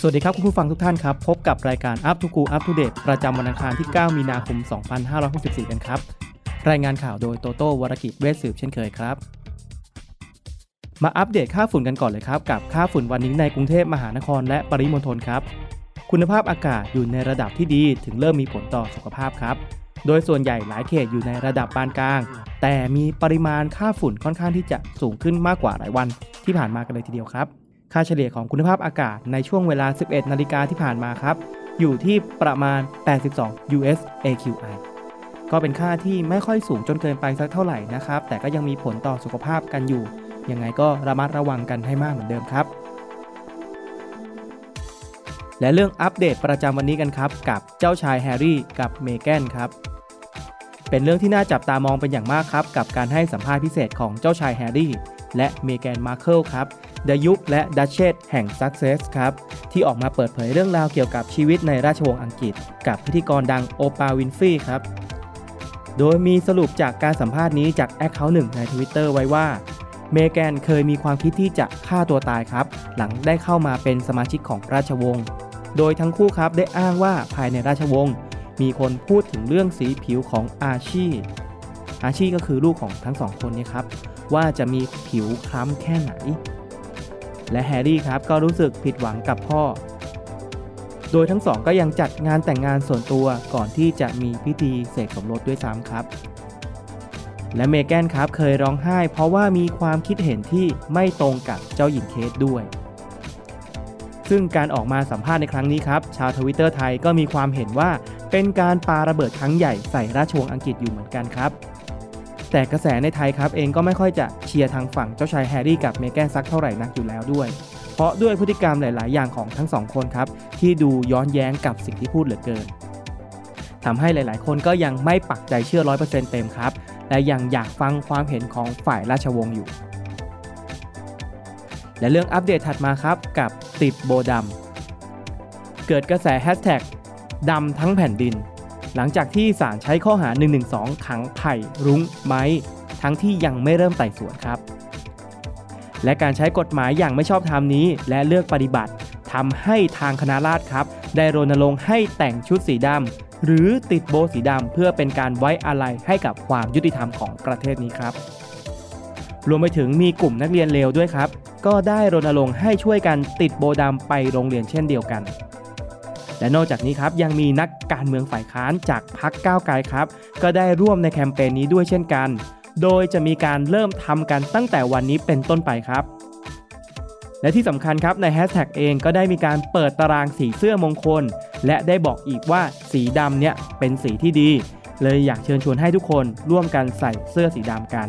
สวัสดีครับคุณผู้ฟังทุกท่านครับ พบกับรายการ Up to Go Up to Date ประจำวันอังคารที่ 9 มีนาคม 2564 กันครับ รายงานข่าวโดยโตโต้วรกิจเวชสืบเช่นเคยครับ มาอัปเดตค่าฝุ่นกันก่อนเลยครับ กับค่าฝุ่นวันนี้ในกรุงเทพมหานครและปริมณฑลครับ คุณภาพอากาศอยู่ในระดับที่ดีถึงเริ่มมีผลต่อสุขภาพครับ โดยส่วนใหญ่หลายเขตอยู่ในระดับปานกลาง แต่มีปริมาณค่าฝุ่นค่อนข้างที่จะสูงขึ้นมากกว่าหลายวันที่ผ่านมากันเลยทีเดียวครับ ค่าเฉลี่ยของคุณภาพอากาศในช่วงเวลา 11 นาฬิกาที่ผ่านมาครับ อยู่ที่ประมาณ 82 US AQI ก็เป็นค่าที่ไม่ค่อยสูงจนเกินไปสักเท่าไหร่นะครับ แต่ก็ยังมีผลต่อสุขภาพกันอยู่ ยังไงก็ระมัดระวังกันให้มากเหมือนเดิมครับ และเรื่องอัปเดตประจำวันนี้กันครับ กับเจ้าชายแฮร์รี่กับเมแกนครับ เป็นเรื่องที่น่าจับตามองเป็นอย่างมากครับ กับการให้สัมภาษณ์พิเศษของเจ้าชายแฮร์รี่และเมแกนมาร์เคิลครับ ดยุคและดัชเชสแห่งซัสเซกซ์ครับ ที่ออกมาเปิดเผยเรื่องราวเกี่ยวกับชีวิตในราชวงศ์อังกฤษ กับพิธีกรดังโอปาวินฟรีครับ โดยมีสรุปจากการสัมภาษณ์นี้จาก account หนึ่งใน Twitter ไว้ว่าเมแกนเคยมีความคิดที่จะฆ่าตัวตายครับ หลังได้เข้ามาเป็นสมาชิกของราชวงศ์ โดยทั้งคู่ครับได้อ้างว่าภายในราชวงศ์มีคนพูดถึงเรื่องสีผิวของอาร์ชีอาชีก็คือลูกของทั้งสองคนนี้ครับ ว่าจะมีผิวคล้ำแค่ไหน และแฮร์รี่ครับก็รู้สึกผิดหวังกับพ่อ โดยทั้งสองก็ยังจัดงานแต่งงานส่วนตัวก่อนที่จะมีพิธีเสกสมรสด้วยซ้ำครับ และเมแกนครับเคยร้องไห้ เพราะว่ามีความคิดเห็นที่ไม่ตรงกับเจ้าหญิงเคทด้วย ซึ่งการออกมาสัมภาษณ์ในครั้งนี้ครับ ชาวทวิตเตอร์ไทยก็มีความเห็นว่าเป็นการปาระเบิดครั้งใหญ่ใส่ราชวงศ์อังกฤษอยู่เหมือนกันครับ แต่กระแสในไทยครับเองก็ไม่ค่อยจะเชียร์ทางฝั่งเจ้าชายแฮร์รี่กับเมแกนสักเท่าไหร่นักอยู่แล้วด้วย เพราะด้วยพฤติกรรมหลาย ๆ อย่างของทั้งสองคนครับที่ดูย้อนแย้งกับสิ่งที่พูดเหลือเกินทำให้หลาย ๆ คนก็ยังไม่ปักใจเชื่อ 100%เต็มครับ และยังอยากฟังความเห็นของฝ่ายราชวงศ์อยู่ และเรื่องอัปเดตถัดมาครับกับติดโบดำเกิดกระแสแฮชแท็กดำทั้งแผ่นดิน หลังจากที่ศาลใช้ข้อหา 112 ขังไผ่รุ้งไม้ ทั้งที่ยังไม่เริ่มไต่สวนครับ และการใช้กฎหมายอย่างไม่ชอบธรรมนี้ และเลือกปฏิบัติทำให้ทางคณะราษฎรครับ ได้รณรงค์ให้แต่งชุดสีดำหรือติดโบสีดำเพื่อเป็นการไว้อาลัยให้กับความยุติธรรมของประเทศนี้ครับ รวมไปถึงมีกลุ่มนักเรียนเลวด้วยครับ ก็ได้รณรงค์ให้ช่วยกันติดโบดำไปโรงเรียนเช่นเดียวกัน และนอกจากนี้ครับยังมีนักการเมืองฝ่ายค้านจากพรรคก้าวไกลครับ ก็ได้ร่วมในแคมเปญนี้ด้วยเช่นกัน โดยจะมีการเริ่มทำกันตั้งแต่วันนี้เป็นต้นไปครับและที่สำคัญครับในแฮชแท็กเองก็ได้มีการเปิดตารางสีเสื้อมงคล และได้บอกอีกว่าสีดำเนี่ยเป็นสีที่ดี เลยอยากเชิญชวนให้ทุกคนร่วมกันใส่เสื้อสีดำกัน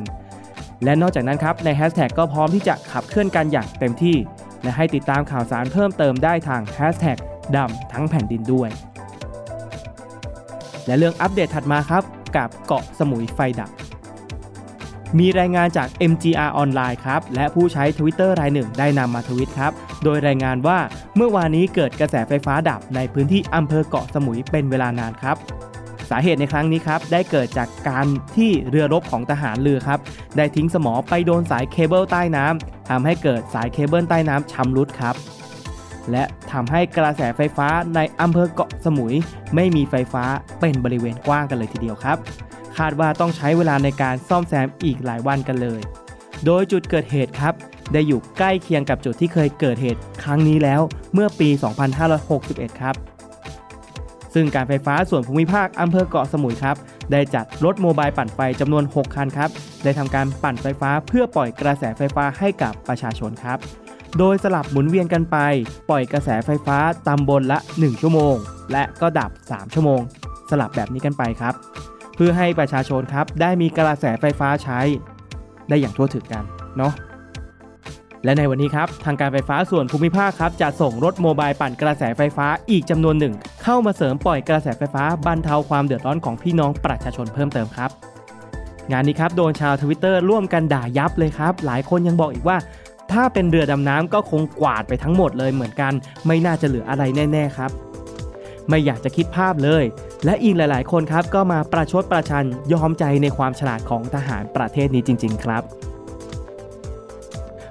และนอกจากนั้นครับในแฮชแท็กก็พร้อมที่จะขับเคลื่อนกันอย่างเต็มที่ และให้ติดตามข่าวสารเพิ่มเติมได้ทางแฮชแท็ก ดำทั้งแผ่นดินด้วย และเรื่องอัปเดตถัดมาครับ กับเกาะสมุยไฟดับ มีรายงานจาก MGR ออนไลน์ครับ และผู้ใช้ Twitter รายหนึ่งได้นำมาทวิตครับ โดยรายงานว่าเมื่อวานนี้เกิดกระแสไฟฟ้าดับในพื้นที่อำเภอเกาะสมุยเป็นเวลานานครับสาเหตุในครั้งนี้ครับได้เกิดจากการที่เรือรบของทหารเรือครับได้ทิ้งสมอไปโดนสายเคเบิลใต้น้ำทำให้เกิดสายเคเบิลใต้น้ำชำรุดครับ และทำให้กระแสไฟฟ้าในอำเภอเกาะสมุย ไม่มีไฟฟ้าเป็นบริเวณกว้างกันเลยทีเดียวครับ คาดว่าต้องใช้เวลาในการซ่อมแซมอีกหลายวันกันเลย โดยจุดเกิดเหตุครับ ได้อยู่ใกล้เคียงกับจุดที่เคยเกิดเหตุครั้งนี้แล้วเมื่อปี 2561 ครับซึ่งการไฟฟ้าส่วนภูมิภาคอำเภอเกาะสมุยครับ ได้จัดรถโมบายปั่นไฟจำนวน 6 คันครับ ได้ทำการปั่นไฟฟ้าเพื่อปล่อยกระแสไฟฟ้าให้กับประชาชนครับ โดยสลับหมุนเวียนกันไป ปล่อยกระแสไฟฟ้าตำบลละ 1 ชั่วโมง และก็ดับ 3 ชั่วโมง สลับแบบนี้กันไปครับ เพื่อให้ประชาชนครับได้มีกระแสไฟฟ้าใช้ ได้อย่างทั่วถึงกันเนาะและในวันนี้ครับ ทางการไฟฟ้าส่วนภูมิภาคครับ จะส่งรถโมบายปั่นกระแสไฟฟ้าอีกจำนวนหนึ่ง เข้ามาเสริมปล่อยกระแสไฟฟ้าบรรเทาความเดือดร้อนของพี่น้องประชาชนเพิ่มเติมครับ งานนี้ครับ โดนชาวทวิตเตอร์ร่วมกันด่ายับเลยครับ หลายคนยังบอกอีกว่า ถ้าเป็นเรือดำน้ำก็คงกวาดไปทั้งหมดเลยเหมือนกัน ไม่น่าจะเหลืออะไรแน่ๆครับ ไม่อยากจะคิดภาพเลย และอีกหลาย ๆ คนครับก็มาประชดประชันยอมใจในความฉลาดของทหารประเทศนี้จริง ๆ ครับ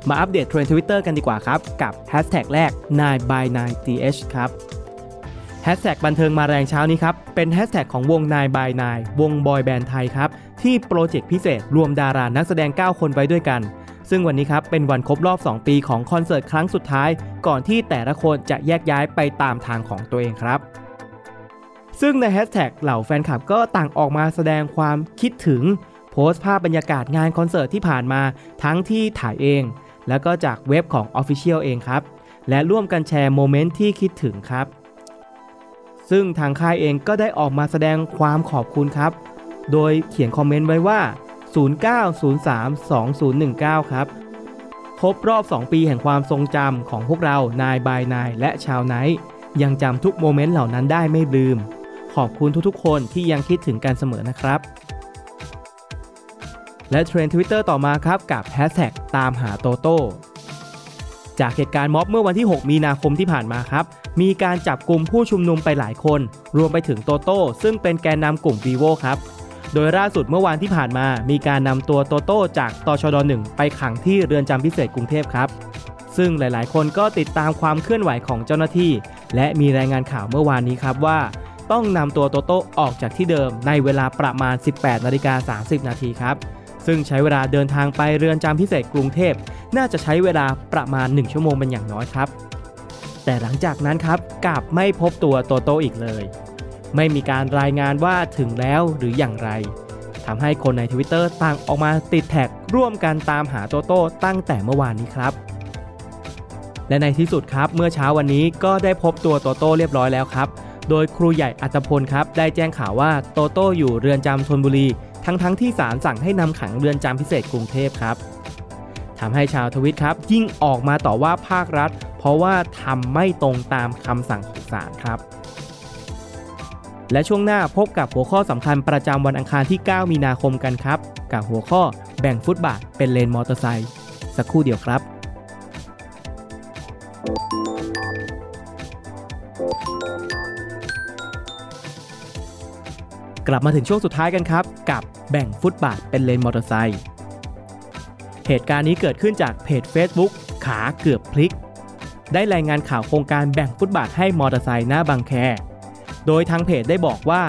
มาอัปเดตเทรนด์ทวิตเตอร์กันดีกว่าครับ กับแฮชแท็กแรก 9 by 9 th ครับแฮชแท็กบันเทิงมาแรงเช้านี้ครับ เป็นแฮชแท็กของวง9 by 9วงบอยแบนด์ไทยครับ ที่โปรเจกต์พิเศษรวมดารานักแสดง 9 คนไว้ด้วยกัน ซึ่งวันนี้ครับเป็นวันครบรอบ 2 ปีของคอนเสิร์ตครั้งสุดท้าย ก่อนที่แต่ละคนจะแยกย้ายไปตามทางของตัวเองครับซึ่งในแฮชแท็กเหล่าแฟนคลับก็ต่างออกมาแสดงความคิดถึง โพสต์ภาพบรรยากาศงานคอนเสิร์ตที่ผ่านมาทั้งที่ถ่ายเอง แล้วก็จากเว็บของ Official เองครับ และร่วมกันแชร์ moment ที่คิดถึงครับ ซึ่งทางค่ายเองก็ได้ออกมาแสดงความขอบคุณครับ โดยเขียนคอมเมนต์ไว้ว่า 09032019 ครับ ครบรอบ 2 ปีแห่งความทรงจำของพวกเรา Nine by Nine และชาว Nightยังจำทุก moment เหล่านั้นได้ไม่ลืม ขอบคุณทุกๆ คนที่ยังคิดถึงกันเสมอนะครับ และเทรนด์ทวิตเตอร์ต่อมาครับกับแฮชแท็กตามหาโตโต้จากเหตุการณ์ม็อบเมื่อวันที่ 6 มีนาคมที่ผ่านมาครับ มีการจับกลุ่มผู้ชุมนุมไปหลายคน รวมไปถึงโตโต้ซึ่งเป็นแกนนำกลุ่ม WeVo ครับ โดยล่าสุดเมื่อวานที่ผ่านมา มีการนำตัวโตโต้จากตชด1ไปขังที่เรือนจำพิเศษกรุงเทพครับ ซึ่งหลายๆ คนก็ติดตามความเคลื่อนไหวของเจ้าหน้าที่ และมีรายงานข่าวเมื่อวานนี้ครับว่า ต้องนำตัวโตโต้ออกจากที่เดิมในเวลาประมาณ 18นาฬิกา30 นาทีครับ ซึ่งใช้เวลาเดินทางไปเรือนจำพิเศษกรุงเทพ น่าจะใช้เวลาประมาณ 1 ชั่วโมงเป็นอย่างน้อยครับ แต่หลังจากนั้นครับกลับไม่พบตัวโตโต้อีกเลย ไม่มีการรายงานว่าถึงแล้วหรืออย่างไรทำให้คนในทวิตเตอร์ต่างออกมาติดแท็กร่วมกันตามหาโตโต้ตั้งแต่เมื่อวานนี้ครับ และในที่สุดครับเมื่อเช้าวันนี้ก็ได้พบตัวโตโต้เรียบร้อยแล้วครับ โดยครูใหญ่อัตพลครับได้แจ้งข่าวว่าโตโต้อยู่เรือนจำธนบุรี ทั้งทั้งที่ศาลสั่งให้นำขังเรือนจำพิเศษกรุงเทพครับทำให้ชาวทวิตครับ ยิ่งออกมาต่อว่าภาครัฐ เพราะว่าทำไม่ตรงตามคำสั่งของศาลครับ และช่วงหน้าพบกับหัวข้อสำคัญประจำวันอังคารที่ 9 มีนาคมกันครับ กับหัวข้อแบ่งฟุตบาทเป็นเลนมอเตอร์ไซค์สักครู่เดียวครับ กลับมาถึงช่วงสุดท้ายกันครับ กับแบ่งฟุตบาทเป็นเลนมอเตอร์ไซค์เหตุการณ์นี้เกิดขึ้นจากเพจ Facebook ขาเกือบพลิก ได้รายงานข่าวโครงการแบ่งฟุตบาทให้มอเตอร์ไซค์หน้าบางแค โดยทางเพจได้บอกว่า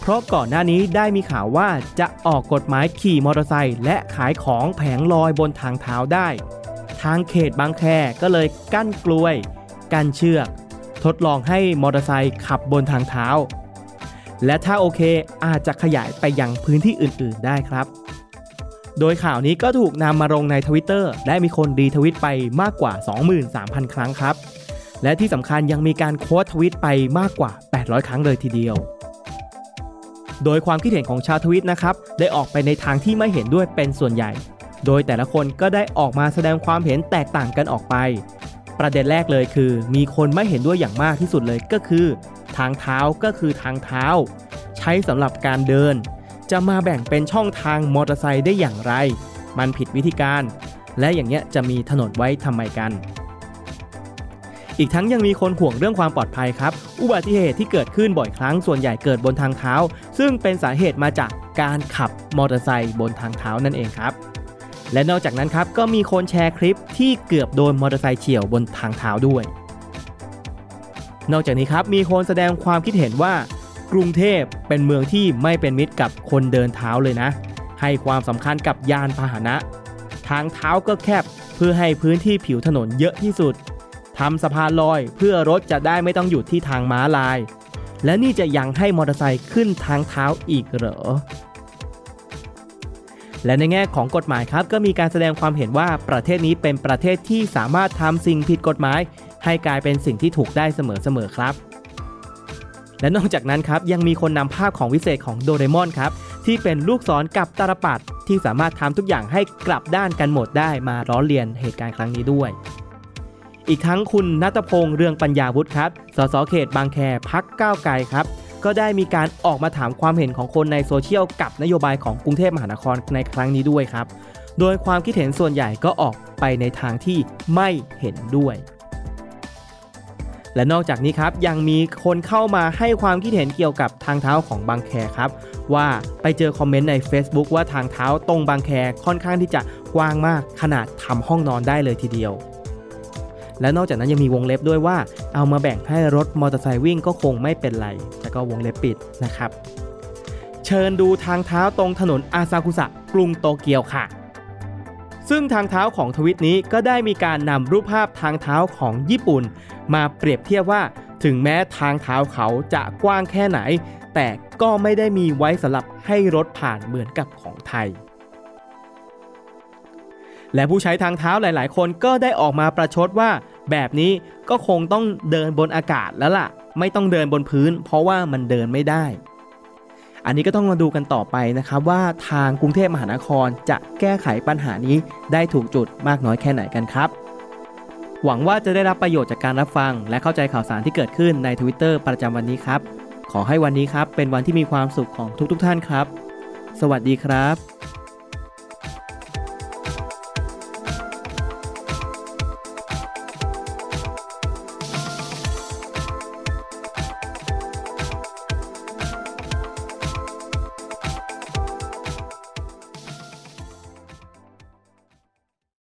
เพราะก่อนหน้านี้ได้มีข่าวว่าจะออกกฎหมายขี่มอเตอร์ไซค์และขายของแผงลอยบนทางเท้าได้ ทางเขตบางแคก็เลยกั้นกลวย กั้นเชือก ทดลองให้มอเตอร์ไซค์ขับบนทางเท้า และถ้าโอเคอาจจะขยายไปยังพื้นที่อื่น ๆ ได้ครับโดยข่าวนี้ก็ถูกนำมาลงในทวิตเตอร์และมีคนรีทวิตไปมากกว่า 23,000 ครั้งครับ และที่สำคัญยังมีการโค้ดทวิตไปมากกว่า 800 ครั้งเลยทีเดียว โดยความคิดเห็นของชาวทวิตนะครับได้ออกไปในทางที่ไม่เห็นด้วยเป็นส่วนใหญ่ โดยแต่ละคนก็ได้ออกมาแสดงความเห็นแตกต่างกันออกไป ประเด็นแรกเลยคือ มีคนไม่เห็นด้วยอย่างมากที่สุดเลยก็คือ ทางเท้าก็คือทางเท้า ใช้สำหรับการเดิน จะมาแบ่งเป็นช่องทางมอเตอร์ไซค์ได้อย่างไร มันผิดวิธีการ และอย่างเงี้ยจะมีถนนไว้ทำไมกัน อีกทั้งยังมีคนห่วงเรื่องความปลอดภัยครับ อุบัติเหตุที่เกิดขึ้นบ่อยครั้งส่วนใหญ่เกิดบนทางเท้า ซึ่งเป็นสาเหตุมาจากการขับมอเตอร์ไซค์บนทางเท้านั่นเองครับ และนอกจากนั้นครับก็มีคนแชร์คลิปที่เกือบโดนมอเตอร์ไซค์เฉี่ยวบนทางเท้าด้วย นอกจากนี้ครับมีคนแสดงความคิดเห็นว่ากรุงเทพเป็นเมืองที่ไม่เป็นมิตรกับคนเดินเท้าเลยนะ ให้ความสำคัญกับยานพาหนะ ทางเท้าก็แคบเพื่อให้พื้นที่ผิวถนนเยอะที่สุด ทำสะพานลอยเพื่อรถจะได้ไม่ต้องหยุดที่ทางม้าลาย และนี่จะยังให้มอเตอร์ไซค์ขึ้นทางเท้าอีกเหรอ และในแง่ของกฎหมายครับ ก็มีการแสดงความเห็นว่าประเทศนี้เป็นประเทศที่สามารถทำสิ่งผิดกฎหมาย ให้กลายเป็นสิ่งที่ถูกได้เสมอๆครับและนอกจากนั้นครับยังมีคนนำภาพของวิเศษของโดเรมอนครับที่เป็นลูกศรกับตาลปัดที่สามารถทำทุกอย่างให้กลับด้านกันหมดได้มาล้อเลียนเหตุการณ์ครั้งนี้ด้วย อีกทั้งคุณนัตพงษ์เรืองปัญญาวุฒิครับ สสเขตบางแคพักก้าวไกลครับ ก็ได้มีการออกมาถามความเห็นของคนในโซเชียลกับนโยบายของกรุงเทพมหานครในครั้งนี้ด้วยครับ โดยความคิดเห็นส่วนใหญ่ก็ออกไปในทางที่ไม่เห็นด้วยและนอกจากนี้ครับยังมีคนเข้ามาให้ความคิดเห็นเกี่ยวกับทางเท้าของบางแคครับ ว่าไปเจอคอมเมนต์ใน Facebook ว่าทางเท้าตรงบางแคค่อนข้างที่จะกว้างมากขนาดทำห้องนอนได้เลยทีเดียว และนอกจากนั้นยังมีวงเล็บด้วยว่า เอามาแบ่งให้รถมอเตอร์ไซค์วิ่งก็คงไม่เป็นไรแล้วก็วงเล็บปิดนะครับ เชิญดูทางเท้าตรงถนนอาซากุสะกรุงโตเกียวค่ะ ซึ่งทางเท้าของทวิตนี้ก็ได้มีการนำรูปภาพทางเท้าของญี่ปุ่น มาเปรียบเทียบว่าถึงแม้ทางเท้าเขาจะกว้างแค่ไหน แต่ก็ไม่ได้มีไว้สำหรับให้รถผ่านเหมือนกับของไทย และผู้ใช้ทางเท้าหลาย ๆ คนก็ได้ออกมาประชดว่า แบบนี้ก็คงต้องเดินบนอากาศแล้วล่ะ ไม่ต้องเดินบนพื้น เพราะว่ามันเดินไม่ได้ อันนี้ก็ต้องมาดูกันต่อไปนะครับว่าทางกรุงเทพมหานครจะแก้ไขปัญหานี้ได้ถูกจุดมากน้อยแค่ไหนกันครับ หวังว่าจะได้รับประโยชน์จากการรับฟัง และเข้าใจข่าวสารที่เกิดขึ้นใน Twitter ประจำวันนี้ครับ ขอให้วันนี้ครับเป็นวันที่มีความสุขของทุกๆทท่านครับ สวัสดีครับ